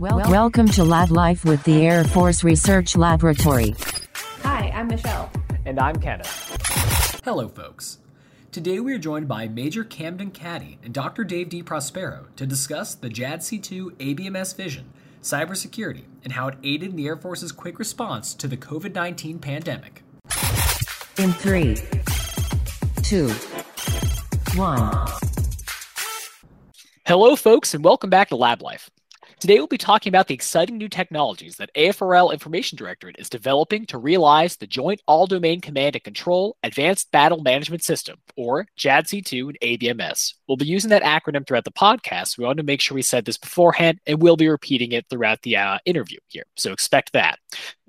Well, welcome to Lab Life with the Air Force Research Laboratory. Hi, I'm Michelle. And I'm Kenneth. Hello, folks. Today we are joined by Major Camden Cady and Dr. Dave DiProspero to discuss the JADC2 ABMS vision, cybersecurity, and how it aided in the Air Force's quick response to the COVID 19 pandemic. In three, two, one. Hello, folks, and welcome back to Lab Life. Today, we'll be talking about the exciting new technologies that AFRL Information Directorate is developing to realize the Joint All Domain Command and Control Advanced Battle Management System, or JADC2 and ABMS. We'll be using that acronym throughout the podcast. We wanted to make sure we said this beforehand, and we'll be repeating it throughout the uh, interview here. So expect that.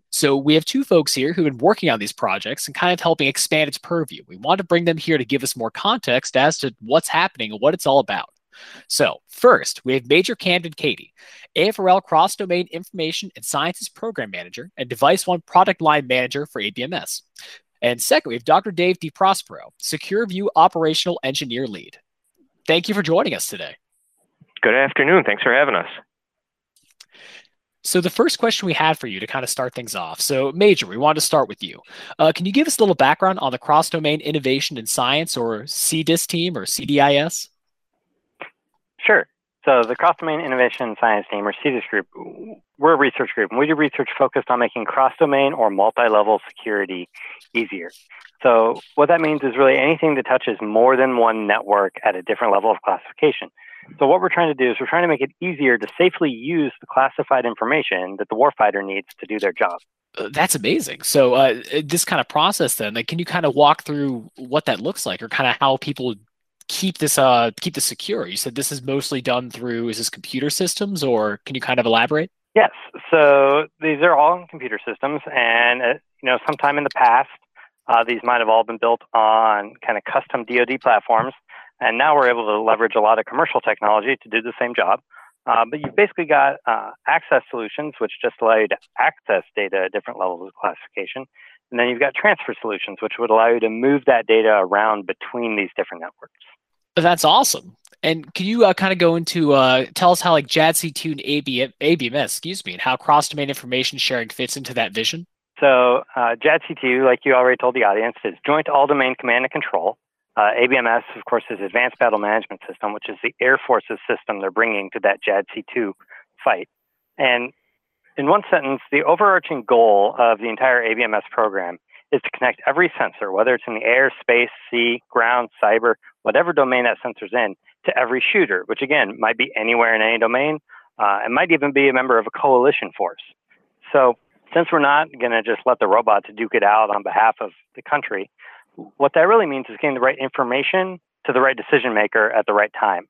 So we have two folks here who've been working on these projects and kind of helping expand its purview. We want to bring them here to give us more context as to what's happening and what it's all about. So, first, we have Major Camden Cady, AFRL Cross Domain Information and Sciences Program Manager and Device One Product Line Manager for ABMS. And second, we have Dr. Dave DiProspero, Secure View Operational Engineer Lead. Thank you for joining us today. Good afternoon. Thanks for having us. So, the first question we had for you to kind of start things off. So, Major, we wanted to start with you. Uh, can you give us a little background on the Cross Domain Innovation and Science or CDIS team or CDIS? Sure. So the Cross-Domain Innovation Science Team, or CDIS Group, we're a research group, and we do research focused on making cross-domain or multi-level security easier. So what that means is really anything that touches more than one network at a different level of classification. So what we're trying to do is we're trying to make it easier to safely use the classified information that the warfighter needs to do their job. Uh, that's amazing. So uh, this kind of process, then, like, can you kind of walk through what that looks like, or kind of how people keep this uh keep this secure? You said this is mostly done through is this computer systems, or can you kind of elaborate? Yes. So these are all computer systems, and uh, you know, sometime in the past, uh, these might have all been built on kind of custom DoD platforms, and now we're able to leverage a lot of commercial technology to do the same job. Uh, but you've basically got uh, access solutions, which just allow you to access data at different levels of classification. And then you've got transfer solutions, which would allow you to move that data around between these different networks. That's awesome. And can you uh, kind of go into uh, tell us how like JADC2 and AB, ABMS, excuse me, and how cross-domain information sharing fits into that vision? So uh, JADC2, like you already told the audience, is Joint All-Domain Command and Control. Uh, ABMS, of course, is Advanced Battle Management System, which is the Air Force's system they're bringing to that JADC2 fight. And in one sentence, the overarching goal of the entire ABMS program is to connect every sensor, whether it's in the air, space, sea, ground, cyber, whatever domain that sensor's in, to every shooter, which again might be anywhere in any domain. Uh, it might even be a member of a coalition force. So, since we're not going to just let the robots duke it out on behalf of the country, what that really means is getting the right information to the right decision maker at the right time.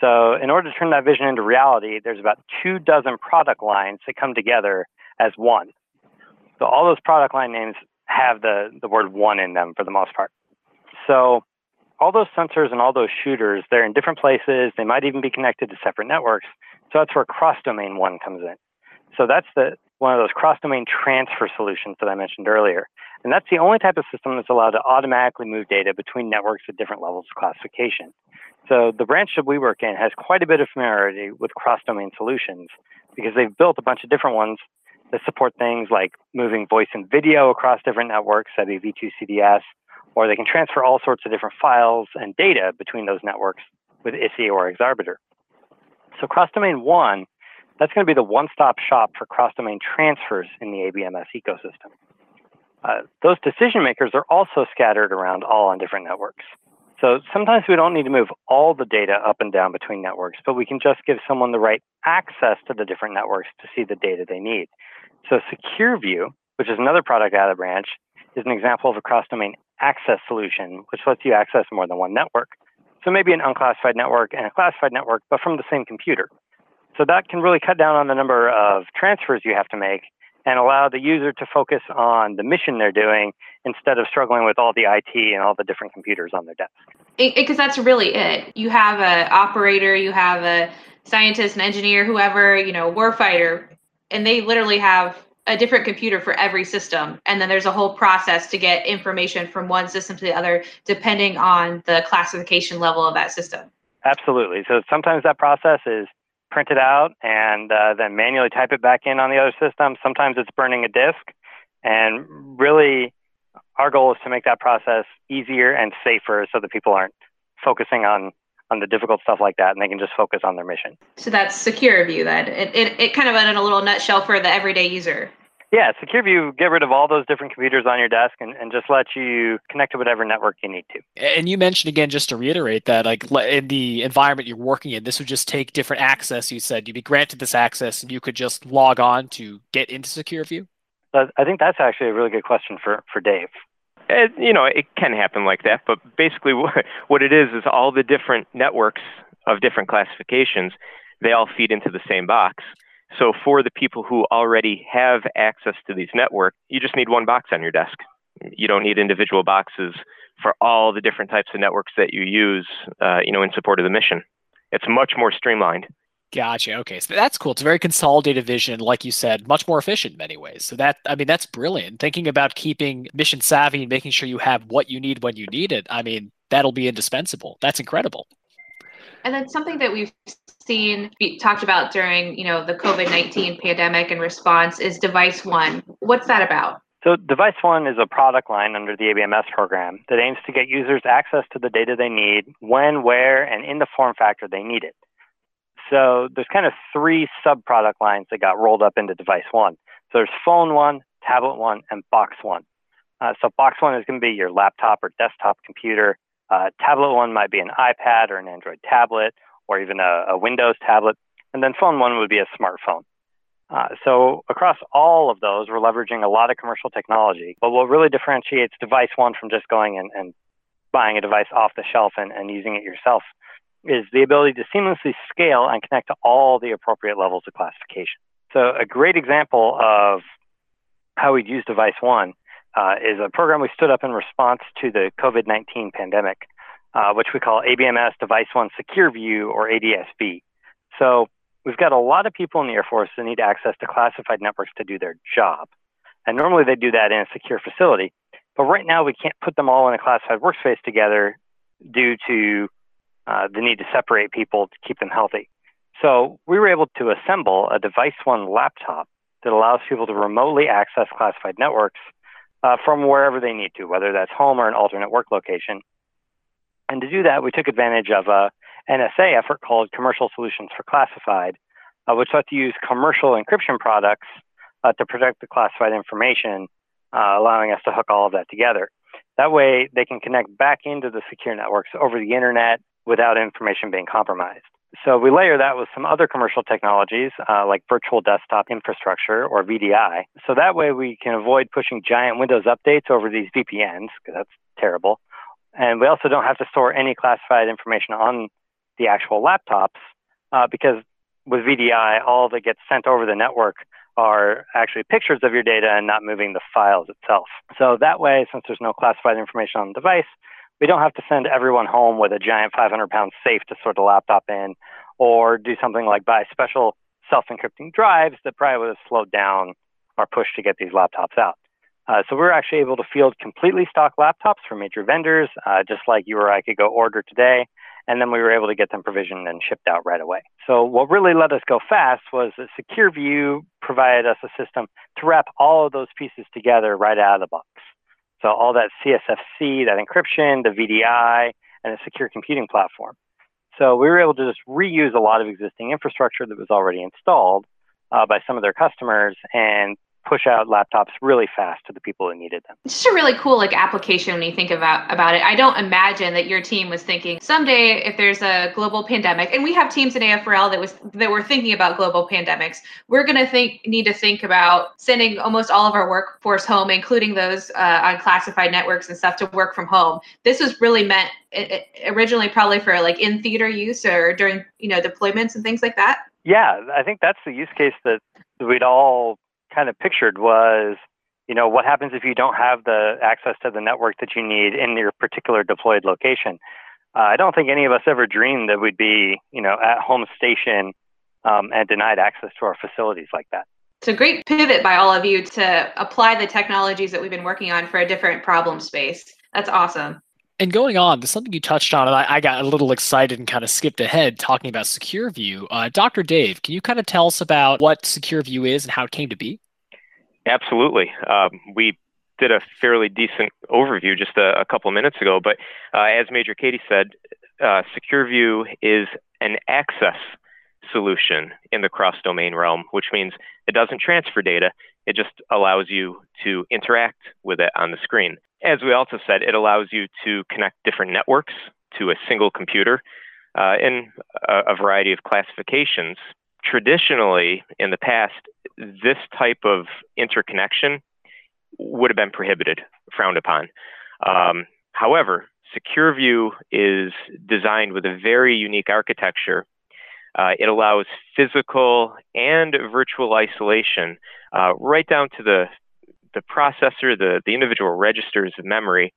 So, in order to turn that vision into reality, there's about two dozen product lines that come together as one. So, all those product line names have the, the word one in them for the most part. So, all those sensors and all those shooters, they're in different places. They might even be connected to separate networks. So, that's where cross domain one comes in. So, that's the one of those cross domain transfer solutions that I mentioned earlier. And that's the only type of system that's allowed to automatically move data between networks at different levels of classification. So the branch that we work in has quite a bit of familiarity with cross-domain solutions because they've built a bunch of different ones that support things like moving voice and video across different networks, that'd be V2CDS, or they can transfer all sorts of different files and data between those networks with ISSE or Xarbiter. So cross-domain one, that's going to be the one-stop shop for cross-domain transfers in the ABMS ecosystem. Uh, those decision makers are also scattered around all on different networks. So sometimes we don't need to move all the data up and down between networks, but we can just give someone the right access to the different networks to see the data they need. So Secure View, which is another product out of the branch, is an example of a cross-domain access solution, which lets you access more than one network. So maybe an unclassified network and a classified network, but from the same computer. So that can really cut down on the number of transfers you have to make and allow the user to focus on the mission they're doing instead of struggling with all the IT and all the different computers on their desk. Because that's really it. You have an operator, you have a scientist, an engineer, whoever, you know, warfighter, and they literally have a different computer for every system. And then there's a whole process to get information from one system to the other, depending on the classification level of that system. Absolutely. So sometimes that process is print it out and uh, then manually type it back in on the other system. Sometimes it's burning a disk. And really, our goal is to make that process easier and safer so that people aren't focusing on on the difficult stuff like that and they can just focus on their mission. So that's secure view then. It, it, it kind of in a little nutshell for the everyday user. Yeah, Secure View, get rid of all those different computers on your desk and, and just let you connect to whatever network you need to. And you mentioned again, just to reiterate that, like in the environment you're working in, this would just take different access. You said you'd be granted this access and you could just log on to get into Secure View. I think that's actually a really good question for, for Dave. It, you know, it can happen like that, but basically what, it is is all the different networks of different classifications, they all feed into the same box. So for the people who already have access to these networks, you just need one box on your desk. You don't need individual boxes for all the different types of networks that you use, uh, you know, in support of the mission. It's much more streamlined. Gotcha. Okay, so that's cool. It's a very consolidated vision, like you said, much more efficient in many ways. So that I mean, that's brilliant. Thinking about keeping mission savvy and making sure you have what you need when you need it. I mean, that'll be indispensable. That's incredible. And then something that we've seen be talked about during, you know, the COVID-19 pandemic and response is Device One. What's that about? So Device One is a product line under the ABMS program that aims to get users access to the data they need when, where, and in the form factor they need it. So there's kind of three sub product lines that got rolled up into Device One. So there's Phone One, Tablet One, and Box One. Uh, so Box One is going to be your laptop or desktop computer. Uh, tablet One might be an iPad or an Android tablet or even a, a Windows tablet. And then Phone One would be a smartphone. Uh, so across all of those, we're leveraging a lot of commercial technology. But what really differentiates Device One from just going and, and buying a device off the shelf and, and using it yourself is the ability to seamlessly scale and connect to all the appropriate levels of classification. So a great example of how we'd use Device One uh, is a program we stood up in response to the COVID-19 pandemic, uh, which we call ABMS Device One Secure View or ADSV. So we've got a lot of people in the Air Force that need access to classified networks to do their job. And normally they do that in a secure facility. But right now we can't put them all in a classified workspace together due to uh, the need to separate people to keep them healthy. So we were able to assemble a Device One laptop that allows people to remotely access classified networks uh, from wherever they need to, whether that's home or an alternate work location. And to do that, we took advantage of a NSA effort called Commercial Solutions for Classified, uh, which sought to use commercial encryption products uh, to protect the classified information, uh, allowing us to hook all of that together. That way, they can connect back into the secure networks over the internet without information being compromised. So we layer that with some other commercial technologies uh, like virtual desktop infrastructure or VDI. So that way we can avoid pushing giant Windows updates over these VPNs because that's terrible. And we also don't have to store any classified information on the actual laptops uh, because with VDI, all that gets sent over the network are actually pictures of your data and not moving the files itself. So that way, since there's no classified information on the device, we don't have to send everyone home with a giant 500 pound safe to sort the laptop in or do something like buy special self encrypting drives that probably would have slowed down our push to get these laptops out. Uh, so we're actually able to field completely stock laptops from major vendors, uh, just like you or I could go order today. And then we were able to get them provisioned and shipped out right away. So what really let us go fast was that SecureView provided us a system to wrap all of those pieces together right out of the box. So all that CSFC, that encryption, the VDI, and a secure computing platform. So we were able to just reuse a lot of existing infrastructure that was already installed uh, by some of their customers and push out laptops really fast to the people who needed them. It's just a really cool like application when you think about about it. I don't imagine that your team was thinking someday if there's a global pandemic, and we have teams in AFRL that was that were thinking about global pandemics. We're going to think need to think about sending almost all of our workforce home, including those uh, on classified networks and stuff, to work from home. This was really meant it, it, originally probably for like in theater use or during you know deployments and things like that. Yeah, I think that's the use case that we'd all kind of pictured was, you know, what happens if you don't have the access to the network that you need in your particular deployed location? Uh, I don't think any of us ever dreamed that we'd be, you know, at home station um, and denied access to our facilities like that. It's a great pivot by all of you to apply the technologies that we've been working on for a different problem space. That's awesome. And going on, there's something you touched on, and I, I got a little excited and kind of skipped ahead talking about SecureView. Uh, Dr. Dave, can you kind of tell us about what SecureView is and how it came to be? Absolutely. Um, we did a fairly decent overview just a, a couple of minutes ago, but uh, as Major Cady said, uh, SecureView is an access solution in the cross domain realm, which means it doesn't transfer data, it just allows you to interact with it on the screen. As we also said, it allows you to connect different networks to a single computer uh, in a, a variety of classifications. Traditionally, in the past, this type of interconnection would have been prohibited, frowned upon. Um, however, SecureView is designed with a very unique architecture. Uh, it allows physical and virtual isolation uh, right down to the, the processor, the, the individual registers of memory.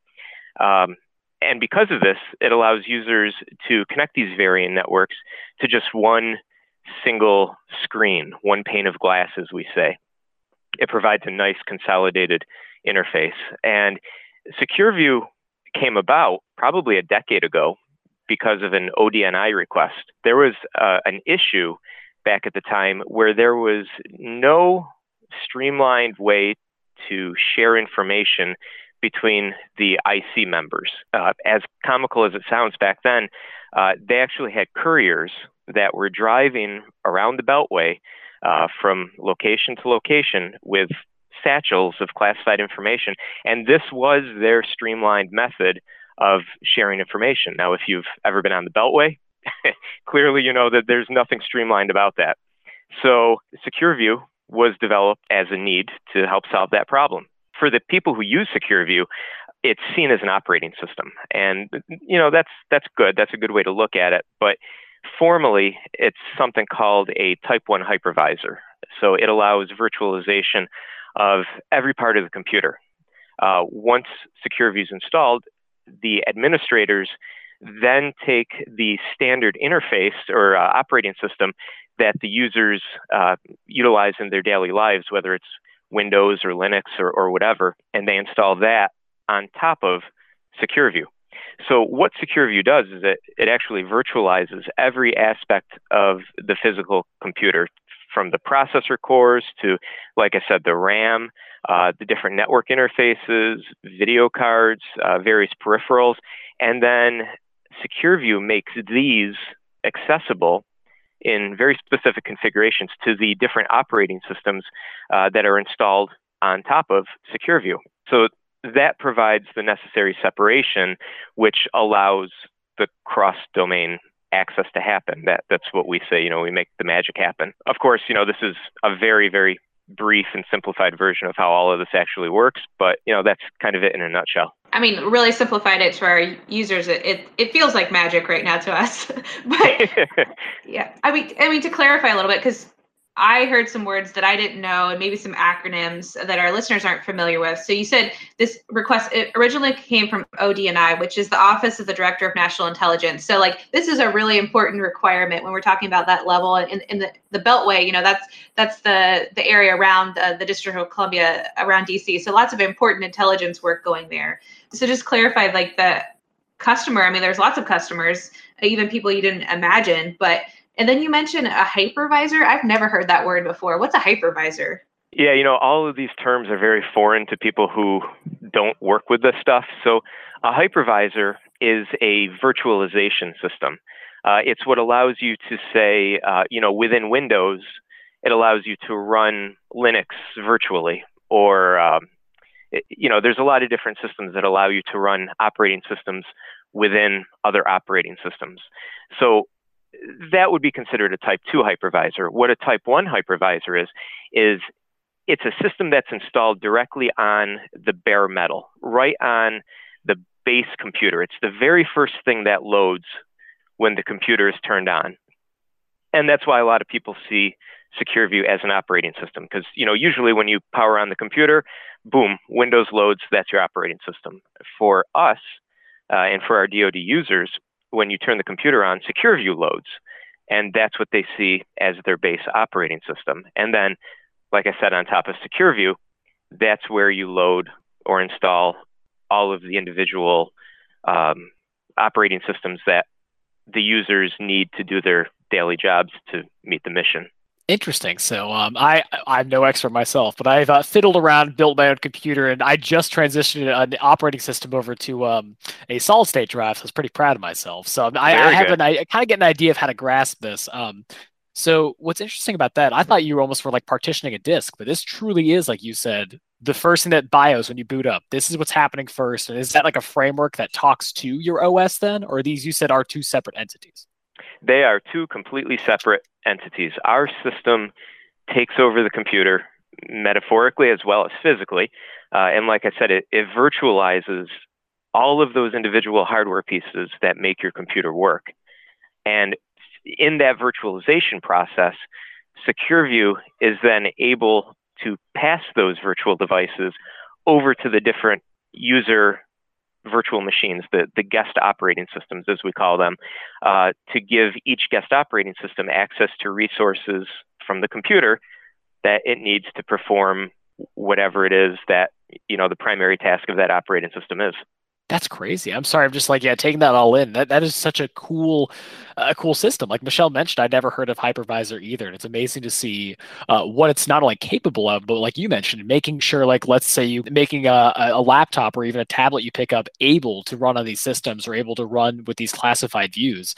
Um, and because of this, it allows users to connect these varying networks to just one single screen, one pane of glass, as we say. It provides a nice consolidated interface. And SecureView came about probably a decade ago because of an ODNI request. There was uh, an issue back at the time where there was no streamlined way to share information between the IC members. Uh, as comical as it sounds back then, uh, they actually had couriers that were driving around the Beltway uh, from location to location with satchels of classified information. And this was their streamlined method of sharing information. Now, if you've ever been on the Beltway, clearly you know that there's nothing streamlined about that. So, SecureView was developed as a need to help solve that problem. For the people who use SecureView, it's seen as an operating system, and you know that's that's good. That's a good way to look at it. But formally, it's something called a Type One hypervisor. So it allows virtualization of every part of the computer. Uh, once SecureView is installed, the administrators then take the standard interface or uh, operating system that the users uh, utilize in their daily lives, whether it's Windows or Linux or, or whatever, and they install that on top of SecureView. So what SecureView does is it, it actually virtualizes every aspect of the physical computer from the processor cores to, like I said, the RAM, uh, the different network interfaces, video cards, uh, various peripherals, and then SecureView makes these accessible in very specific configurations to the different operating systems uh, that are installed on top of SecureView. So that provides the necessary separation, which allows the cross domain access to happen. That that's what we say. You know, we make the magic happen. Of course, you know this is a very very brief and simplified version of how all of this actually works, but you know that's kind of it in a nutshell. I mean, really simplified it to our users. It it, it feels like magic right now to us, but yeah. I mean, I mean to clarify a little bit because I heard some words that I didn't know and maybe some acronyms that our listeners aren't familiar with. So you said this request originally came from ODNI, which is the Office of the Director of National Intelligence. So like this is a really important requirement when we're talking about that level in, in the, the Beltway, you know, that's that's the the area around the, the District of Columbia around DC. So lots of important intelligence work going there. So just clarify like the customer, I mean there's lots of customers, even people you didn't imagine, but and then you mentioned a hypervisor. I've never heard that word before. What's a hypervisor? Yeah, you know, all of these terms are very foreign to people who don't work with this stuff. So, a hypervisor is a virtualization system. Uh, it's what allows you to say, uh, you know, within Windows, it allows you to run Linux virtually, or um, it, you know, there's a lot of different systems that allow you to run operating systems within other operating systems. So that would be considered a type 2 hypervisor. What a type 1 hypervisor is, is it's a system that's installed directly on the bare metal, right on the base computer. It's the very first thing that loads when the computer is turned on. And that's why a lot of people see SecureView as an operating system because you know usually when you power on the computer, boom, Windows loads. That's your operating system. For us uh, and for our DoD users, when you turn the computer on, SecureView loads. And that's what they see as their base operating system. And then, like I said, on top of SecureView, that's where you load or install all of the individual um, operating systems that the users need to do their daily jobs to meet the mission. Interesting. So um, I I'm no expert myself, but I've uh, fiddled around, built my own computer, and I just transitioned an operating system over to um, a solid state drive. So I was pretty proud of myself. So I, I have an I kind of get an idea of how to grasp this. Um, so what's interesting about that? I thought you almost were like partitioning a disk, but this truly is, like you said, the first thing that BIOS when you boot up. This is what's happening first, and is that like a framework that talks to your OS then, or these you said are two separate entities? They are two completely separate entities. Our system takes over the computer metaphorically as well as physically. Uh, and like I said, it, it virtualizes all of those individual hardware pieces that make your computer work. And in that virtualization process, SecureView is then able to pass those virtual devices over to the different user virtual machines, the, the guest operating systems, as we call them, uh, to give each guest operating system access to resources from the computer that it needs to perform whatever it is that you know the primary task of that operating system is. That's crazy. I'm sorry. I'm just like, yeah, taking that all in. That that is such a cool, a uh, cool system. Like Michelle mentioned, I'd never heard of hypervisor either, and it's amazing to see uh, what it's not only capable of, but like you mentioned, making sure, like, let's say you making a, a laptop or even a tablet you pick up able to run on these systems or able to run with these classified views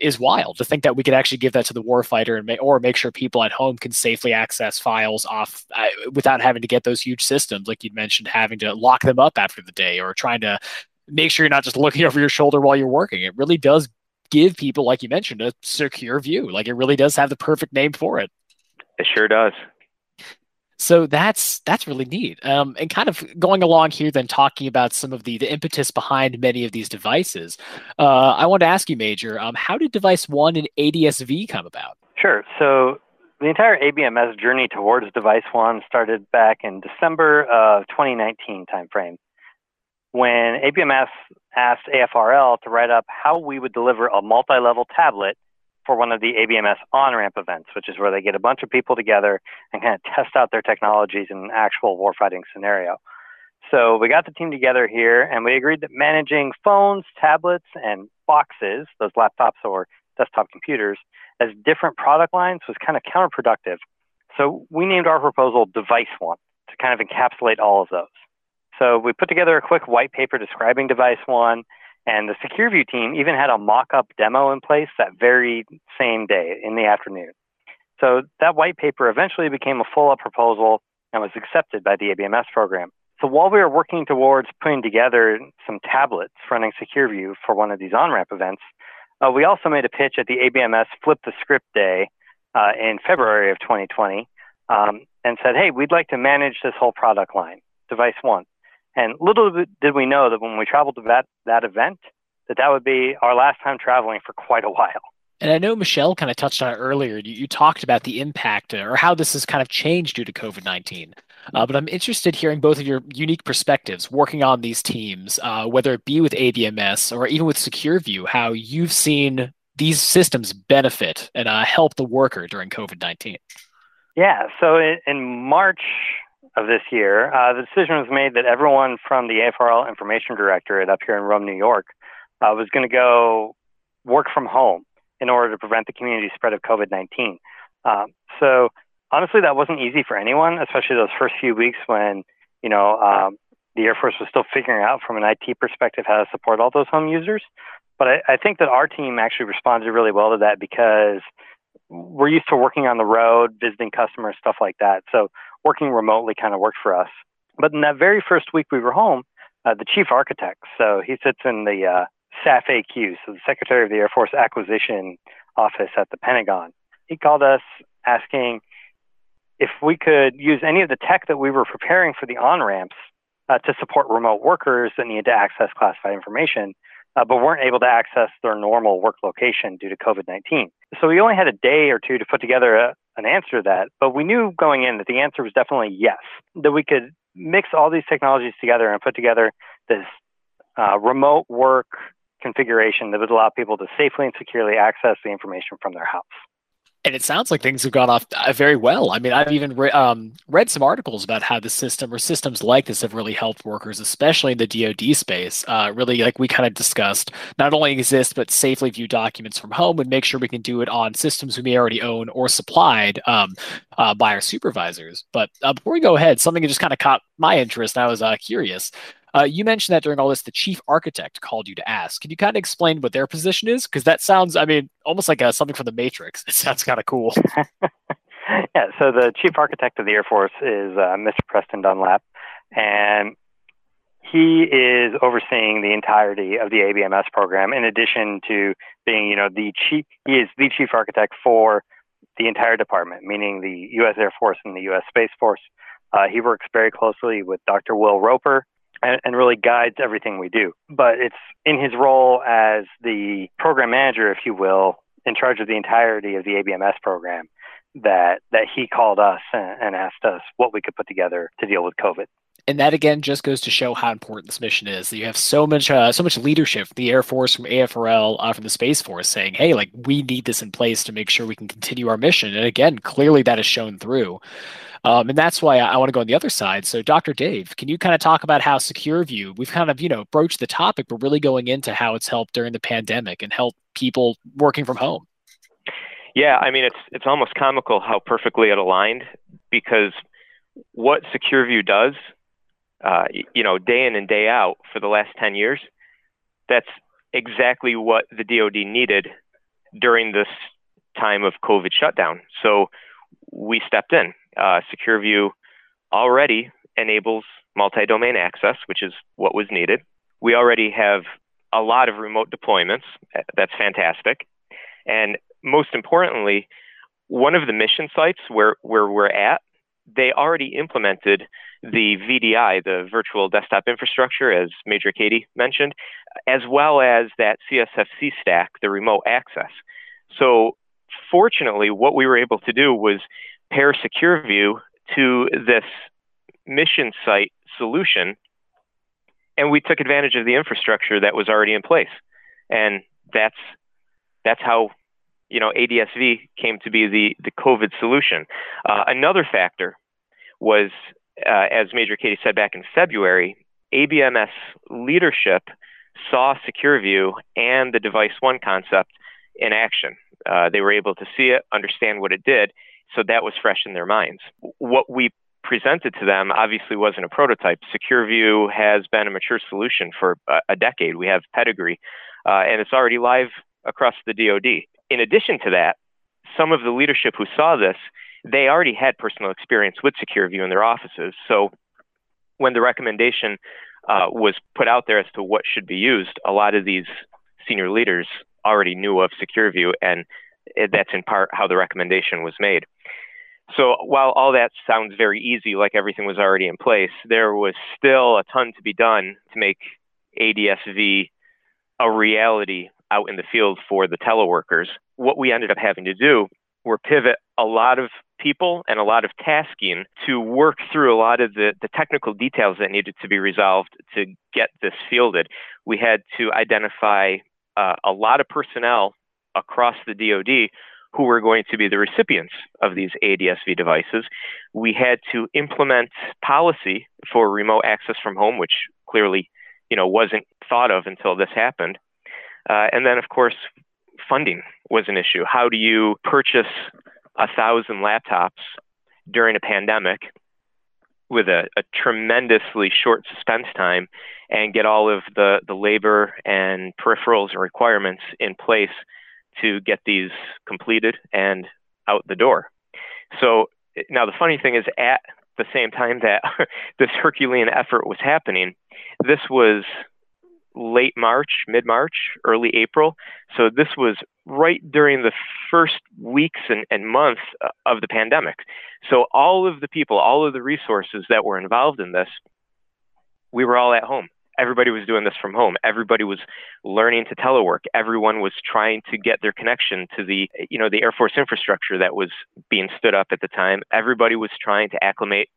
is wild to think that we could actually give that to the warfighter and or make sure people at home can safely access files off uh, without having to get those huge systems like you mentioned having to lock them up after the day or trying to make sure you're not just looking over your shoulder while you're working. It really does give people like you mentioned a secure view. Like it really does have the perfect name for it. It sure does so that's that's really neat. Um, and kind of going along here, then talking about some of the the impetus behind many of these devices. Uh, I want to ask you, Major, um, how did Device One and ADSV come about? Sure. So the entire ABMS journey towards Device One started back in December of 2019 timeframe, when ABMS asked AFRL to write up how we would deliver a multi-level tablet for one of the ABMS on ramp events, which is where they get a bunch of people together and kind of test out their technologies in an actual warfighting scenario. So we got the team together here and we agreed that managing phones, tablets, and boxes, those laptops or desktop computers, as different product lines was kind of counterproductive. So we named our proposal Device One to kind of encapsulate all of those. So we put together a quick white paper describing Device One and the SecureView team even had a mock up demo in place that very same day in the afternoon. So that white paper eventually became a full up proposal and was accepted by the ABMS program. So while we were working towards putting together some tablets running SecureView for one of these on ramp events, uh, we also made a pitch at the ABMS Flip the Script Day uh, in February of 2020 um, and said, hey, we'd like to manage this whole product line, Device One. And little did we know that when we traveled to that, that event, that that would be our last time traveling for quite a while. And I know Michelle kind of touched on it earlier. You, you talked about the impact or how this has kind of changed due to COVID 19. Uh, but I'm interested hearing both of your unique perspectives working on these teams, uh, whether it be with ABMS or even with SecureView, how you've seen these systems benefit and uh, help the worker during COVID 19. Yeah. So in, in March of this year, uh, the decision was made that everyone from the AFRL Information Directorate up here in Rome, New York, uh, was going to go work from home in order to prevent the community spread of COVID 19. Um, so, honestly, that wasn't easy for anyone, especially those first few weeks when, you know, um, the Air Force was still figuring out from an IT perspective how to support all those home users. But I, I think that our team actually responded really well to that because we're used to working on the road, visiting customers, stuff like that. So working remotely kind of worked for us. But in that very first week we were home, uh, the chief architect, so he sits in the uh, SAF-AQ, so the Secretary of the Air Force Acquisition Office at the Pentagon. He called us asking if we could use any of the tech that we were preparing for the on ramps uh, to support remote workers that needed to access classified information, uh, but weren't able to access their normal work location due to COVID 19. So we only had a day or two to put together a, an answer to that, but we knew going in that the answer was definitely yes, that we could mix all these technologies together and put together this uh, remote work configuration that would allow people to safely and securely access the information from their house. And it sounds like things have gone off uh, very well. I mean, I've even re- um, read some articles about how the system or systems like this have really helped workers, especially in the DoD space. Uh, really, like we kind of discussed, not only exist but safely view documents from home and make sure we can do it on systems we may already own or supplied um, uh, by our supervisors. But uh, before we go ahead, something that just kind of caught my interest. I was uh, curious. Uh, you mentioned that during all this, the chief architect called you to ask. Can you kind of explain what their position is? Because that sounds, I mean, almost like uh, something from the Matrix. It sounds kind of cool. yeah. So the chief architect of the Air Force is uh, Mr. Preston Dunlap, and he is overseeing the entirety of the ABMS program. In addition to being, you know, the chief, he is the chief architect for the entire department, meaning the U.S. Air Force and the U.S. Space Force. Uh, he works very closely with Dr. Will Roper, and, and, really guides everything we do. But it's in his role as the program manager, if you will, in charge of the entirety of the ABMS program that that he called us and, and asked us what we could put together to deal with COVID. And that again just goes to show how important this mission is. That you have so much, uh, so much leadership, the Air Force, from AFRL, uh, from the Space Force, saying, "Hey, like we need this in place to make sure we can continue our mission." And again, clearly that is shown through. Um, and that's why I, I want to go on the other side. So, Dr. Dave, can you kind of talk about how SecureView, we've kind of, you know, broached the topic, but really going into how it's helped during the pandemic and help people working from home? Yeah, I mean, it's it's almost comical how perfectly it aligned because what SecureView does, uh, you know, day in and day out for the last 10 years, that's exactly what the DoD needed during this time of COVID shutdown. So we stepped in uh, SecureView already enables multi-domain access, which is what was needed. We already have a lot of remote deployments. That's fantastic. And most importantly, one of the mission sites where, where we're at, they already implemented the VDI, the virtual desktop infrastructure, as Major Cady mentioned, as well as that CSFC stack, the remote access. So fortunately, what we were able to do was pair SecureView to this mission site solution, and we took advantage of the infrastructure that was already in place. And that's that's how you know ADSV came to be the the COVID solution. Uh, another factor was, uh, as Major Cady said back in February, ABMS leadership saw SecureView and the Device One concept in action. Uh, they were able to see it, understand what it did, so that was fresh in their minds. What we presented to them obviously wasn't a prototype. SecureView has been a mature solution for a, decade. We have pedigree, uh, and it's already live across the DoD. In addition to that, some of the leadership who saw this, they already had personal experience with SecureView in their offices. So when the recommendation uh, was put out there as to what should be used, a lot of these senior leaders already knew of SecureView, and that's in part how the recommendation was made. So while all that sounds very easy, like everything was already in place, there was still a ton to be done to make ADSV a reality out in the field for the teleworkers. What we ended up having to do were pivot a lot of people and a lot of tasking to work through a lot of the, the technical details that needed to be resolved to get this fielded. We had to identify uh, a lot of personnel across the DoD who were going to be the recipients of these ADSV devices. We had to implement policy for remote access from home, which clearly, you know, wasn't thought of until this happened. Uh, and then, of course, funding was an issue. How do you purchase a thousand laptops during a pandemic with a, a, tremendously short suspense time and get all of the, the labor and peripherals and requirements in place to get these completed and out the door. So now the funny thing is, at the same time that this Herculean effort was happening, this was late March, mid March, early April. So this was right during the first weeks and, and months of the pandemic. So all of the people, all of the resources that were involved in this, we were all at home everybody was doing this from home. Everybody was learning to telework. Everyone was trying to get their connection to the, you know, the Air Force infrastructure that was being stood up at the time. Everybody was trying to acclimate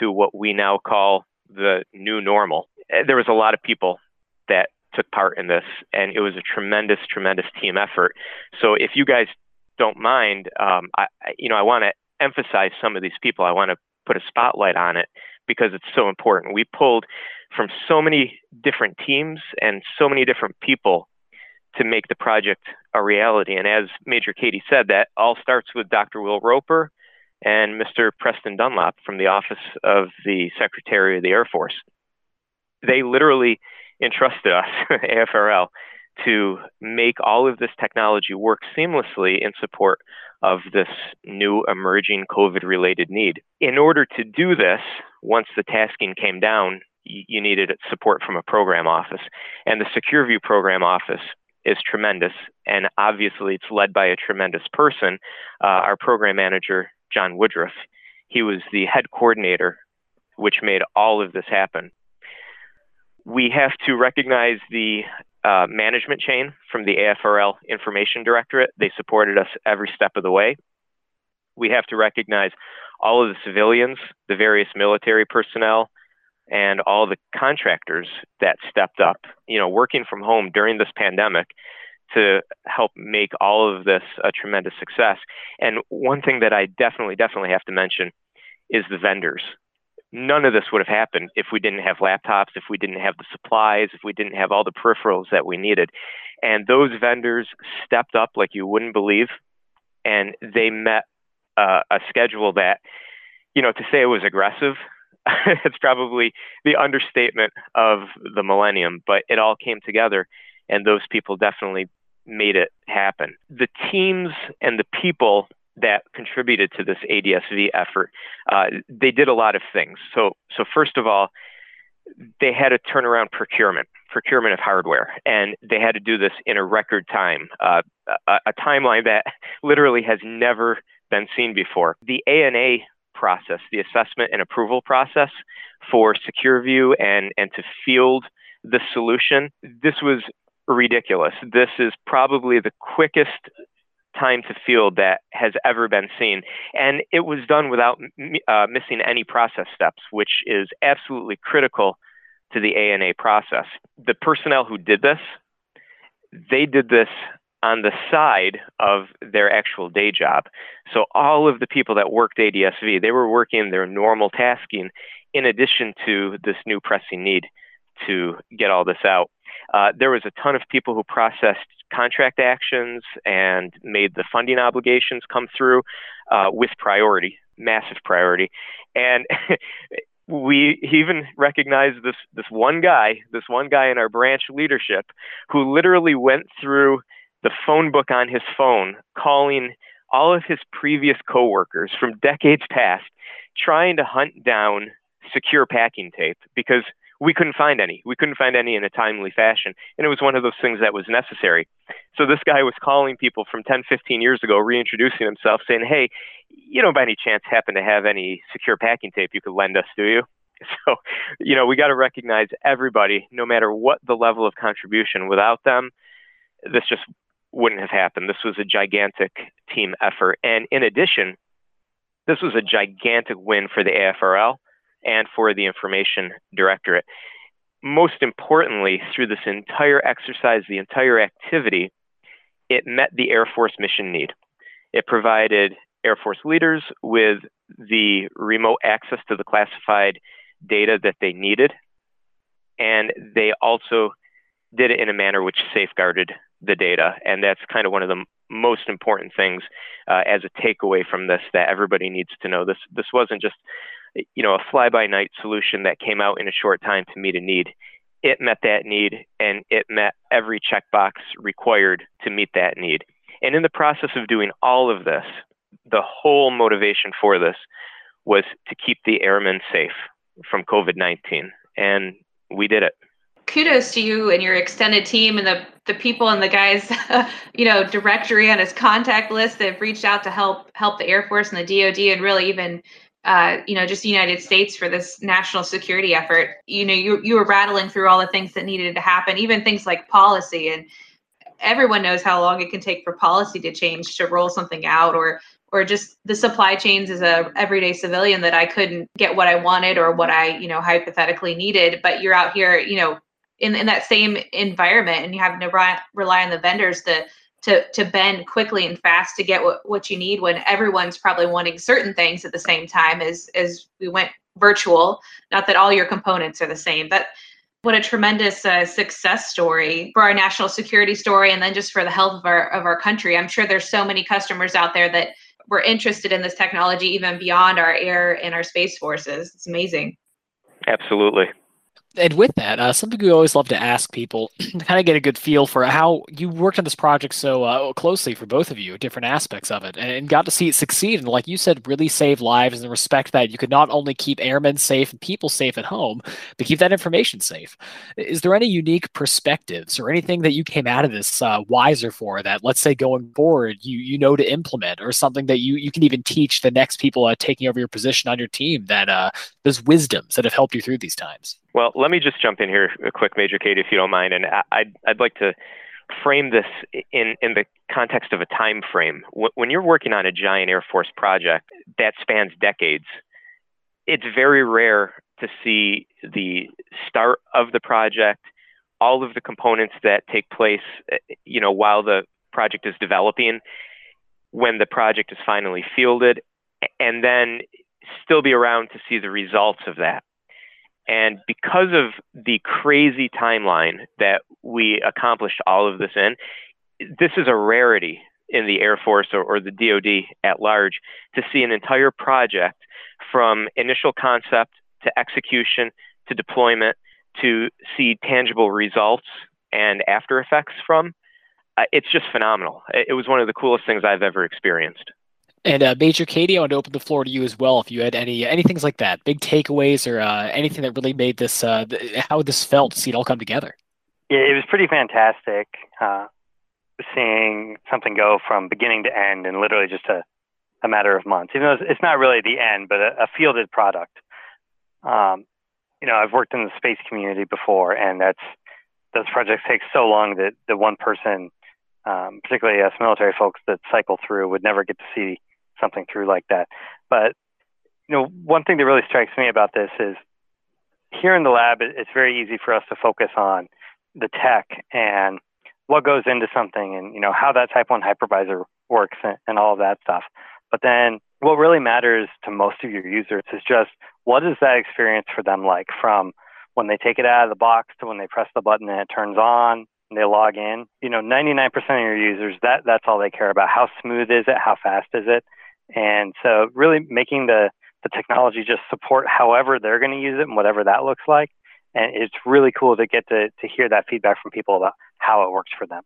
to what we now call the new normal. Eh, there was a lot of people that took part in this, and it was a tremendous, tremendous team effort. So if you guys don't mind, um, I, you know, I want to emphasize some of these people. I want to put a spotlight on it because it's so important. We pulled from so many different teams and so many different people to make the project a reality. And as Major Cady said, that all starts with Dr. Will Roper and Mr. Preston Dunlap from the Office of the Secretary of the Air Force. They literally entrusted us, AFRL, to make all of this technology work seamlessly in support of this new emerging COVID related need. In order to do this, once the tasking came down, you needed support from a program office. And the SecureView program office is tremendous. And obviously, it's led by a tremendous person, uh, our program manager, John Woodruff. He was the head coordinator, which made all of this happen. We have to recognize the uh, management chain from the AFRL Information Directorate. They supported us every step of the way. We have to recognize all of the civilians, the various military personnel, and all the contractors that stepped up, you know, working from home during this pandemic to help make all of this a tremendous success. And one thing that I definitely, definitely have to mention is the vendors. None of this would have happened if we didn't have laptops, if we didn't have the supplies, if we didn't have all the peripherals that we needed. And those vendors stepped up like you wouldn't believe, and they met uh, a schedule that, you know, to say it was aggressive it's probably the understatement of the millennium, but it all came together, and those people definitely made it happen. The teams and the people that contributed to this ADSV effort, uh, they did a lot of things. So, so first of all, they had to turn around procurement, procurement of hardware, and they had to do this in a record time, uh, a, a timeline that literally has never been seen before. The A&A process, the assessment and approval process for SecureView and, and to field the solution, this was ridiculous. This is probably the quickest time to field that has ever been seen. And it was done without uh, missing any process steps, which is absolutely critical to the A&A process. The personnel who did this, they did this on the side of their actual day job. So all of the people that worked ADSV, they were working their normal tasking in addition to this new pressing need to get all this out. Uh, there was a ton of people who processed contract actions and made the funding obligations come through uh, with priority, massive priority. And we even recognized this this one guy, this one guy in our branch leadership, who literally went through the phone book on his phone, calling all of his previous coworkers from decades past, trying to hunt down secure packing tape because we couldn't find any. We couldn't find any in a timely fashion. And it was one of those things that was necessary. So this guy was calling people from 10, 15 years ago, reintroducing himself, saying, Hey, you don't by any chance happen to have any secure packing tape you could lend us, do you? So, you know, we got to recognize everybody, no matter what the level of contribution. Without them, this just wouldn't have happened. This was a gigantic team effort. And in addition, this was a gigantic win for the AFRL and for the Information Directorate. Most importantly, through this entire exercise, the entire activity, it met the Air Force mission need. It provided Air Force leaders with the remote access to the classified data that they needed. And they also did it in a manner which safeguarded the data. And that's kind of one of the most important things uh, as a takeaway from this that everybody needs to know. This this wasn't just you know a fly by night solution that came out in a short time to meet a need. It met that need and it met every checkbox required to meet that need. And in the process of doing all of this, the whole motivation for this was to keep the airmen safe from COVID 19. And we did it kudos to you and your extended team and the the people and the guys you know directory on his contact list that have reached out to help help the air force and the dod and really even uh, you know just the united states for this national security effort you know you, you were rattling through all the things that needed to happen even things like policy and everyone knows how long it can take for policy to change to roll something out or or just the supply chains as a everyday civilian that I couldn't get what I wanted or what I, you know, hypothetically needed. But you're out here, you know, in, in that same environment and you have to rely, rely on the vendors to to to bend quickly and fast to get what, what you need when everyone's probably wanting certain things at the same time as as we went virtual. Not that all your components are the same but what a tremendous uh, success story for our national security story and then just for the health of our of our country. I'm sure there's so many customers out there that were interested in this technology even beyond our air and our space forces. It's amazing. Absolutely and with that, uh, something we always love to ask people to kind of get a good feel for how you worked on this project so uh, closely for both of you, different aspects of it, and got to see it succeed. And like you said, really save lives and respect that you could not only keep airmen safe and people safe at home, but keep that information safe. Is there any unique perspectives or anything that you came out of this uh, wiser for that, let's say going forward, you you know to implement, or something that you you can even teach the next people uh, taking over your position on your team that uh, those wisdoms that have helped you through these times? Well, let me just jump in here a quick, Major Kate, if you don't mind, and I'd I'd like to frame this in in the context of a time frame. When you're working on a giant Air Force project that spans decades, it's very rare to see the start of the project, all of the components that take place, uh, you know, while the project is developing, when the project is finally fielded, and then still be around to see the results of that. And because of the crazy timeline that we accomplished all of this in, this is a rarity in the Air Force or, or, the DoD at large to see an entire project from initial concept to execution to deployment to see tangible results and after effects from. Uh, it's just phenomenal. It was one of the coolest things I've ever experienced. And uh, Major Cady, I want to open the floor to you as well. If you had any any things like that, big takeaways or uh, anything that really made this uh, th- how this felt see it all come together. Yeah, it was pretty fantastic uh, seeing something go from beginning to end in literally just a, a matter of months. Even though it's not really the end, but a, a fielded product. Um, you know, I've worked in the space community before, and that's those projects take so long that the one person, um, particularly us military folks that cycle through, would never get to see something through like that. But you know, one thing that really strikes me about this is here in the lab, it's very easy for us to focus on the tech and what goes into something and you know how that type 1 hypervisor works and, and all of that stuff. But then what really matters to most of your users is just what is that experience for them like? From when they take it out of the box to when they press the button and it turns on and they log in. You know 99% of your users that that's all they care about. How smooth is it? How fast is it and so really making the, the technology just support however they're going to use it and whatever that looks like. And it's really cool to get to, to hear that feedback from people about how it works for them.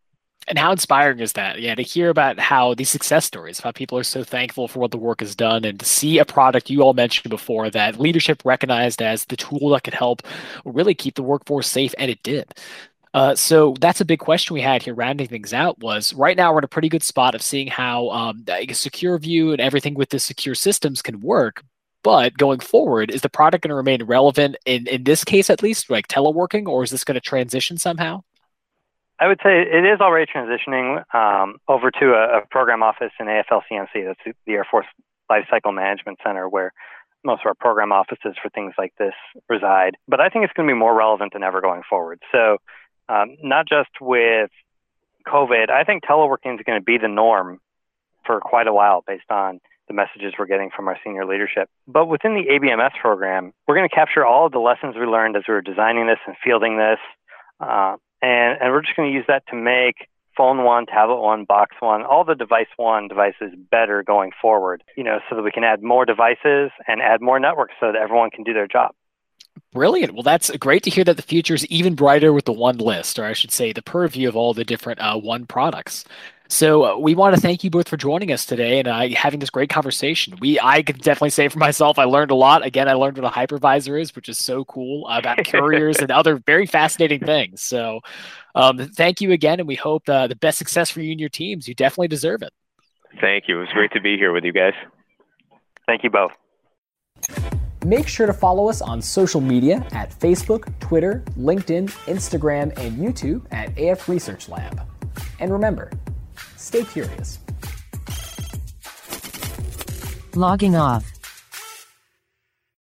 And how inspiring is that? Yeah, to hear about how these success stories, how people are so thankful for what the work has done, and to see a product you all mentioned before that leadership recognized as the tool that could help really keep the workforce safe, and it did. Uh, so that's a big question we had here, rounding things out. Was right now we're in a pretty good spot of seeing how um, SecureView and everything with the secure systems can work. But going forward, is the product going to remain relevant in in this case at least, like teleworking, or is this going to transition somehow? I would say it is already transitioning um, over to a, a, program office in AFLCMC. That's the Air Force Lifecycle Management Center, where most of our program offices for things like this reside. But I think it's going to be more relevant than ever going forward. So um, not just with COVID. I think teleworking is going to be the norm for quite a while based on the messages we're getting from our senior leadership. But within the ABMS program, we're going to capture all of the lessons we learned as we were designing this and fielding this. Uh, and, and we're just going to use that to make phone one, tablet one, box one, all the device one devices better going forward, you know, so that we can add more devices and add more networks so that everyone can do their job. Brilliant. Well, that's great to hear that the future is even brighter with the one list, or I should say, the purview of all the different uh, one products. So uh, we want to thank you both for joining us today and uh, having this great conversation. We, I can definitely say for myself, I learned a lot. Again, I learned what a hypervisor is, which is so cool about couriers and other very fascinating things. So, um, thank you again, and we hope uh, the best success for you and your teams. You definitely deserve it. Thank you. It was great to be here with you guys. Thank you both. Make sure to follow us on social media at Facebook, Twitter, LinkedIn, Instagram, and YouTube at AF Research Lab. And remember, stay curious. Logging off.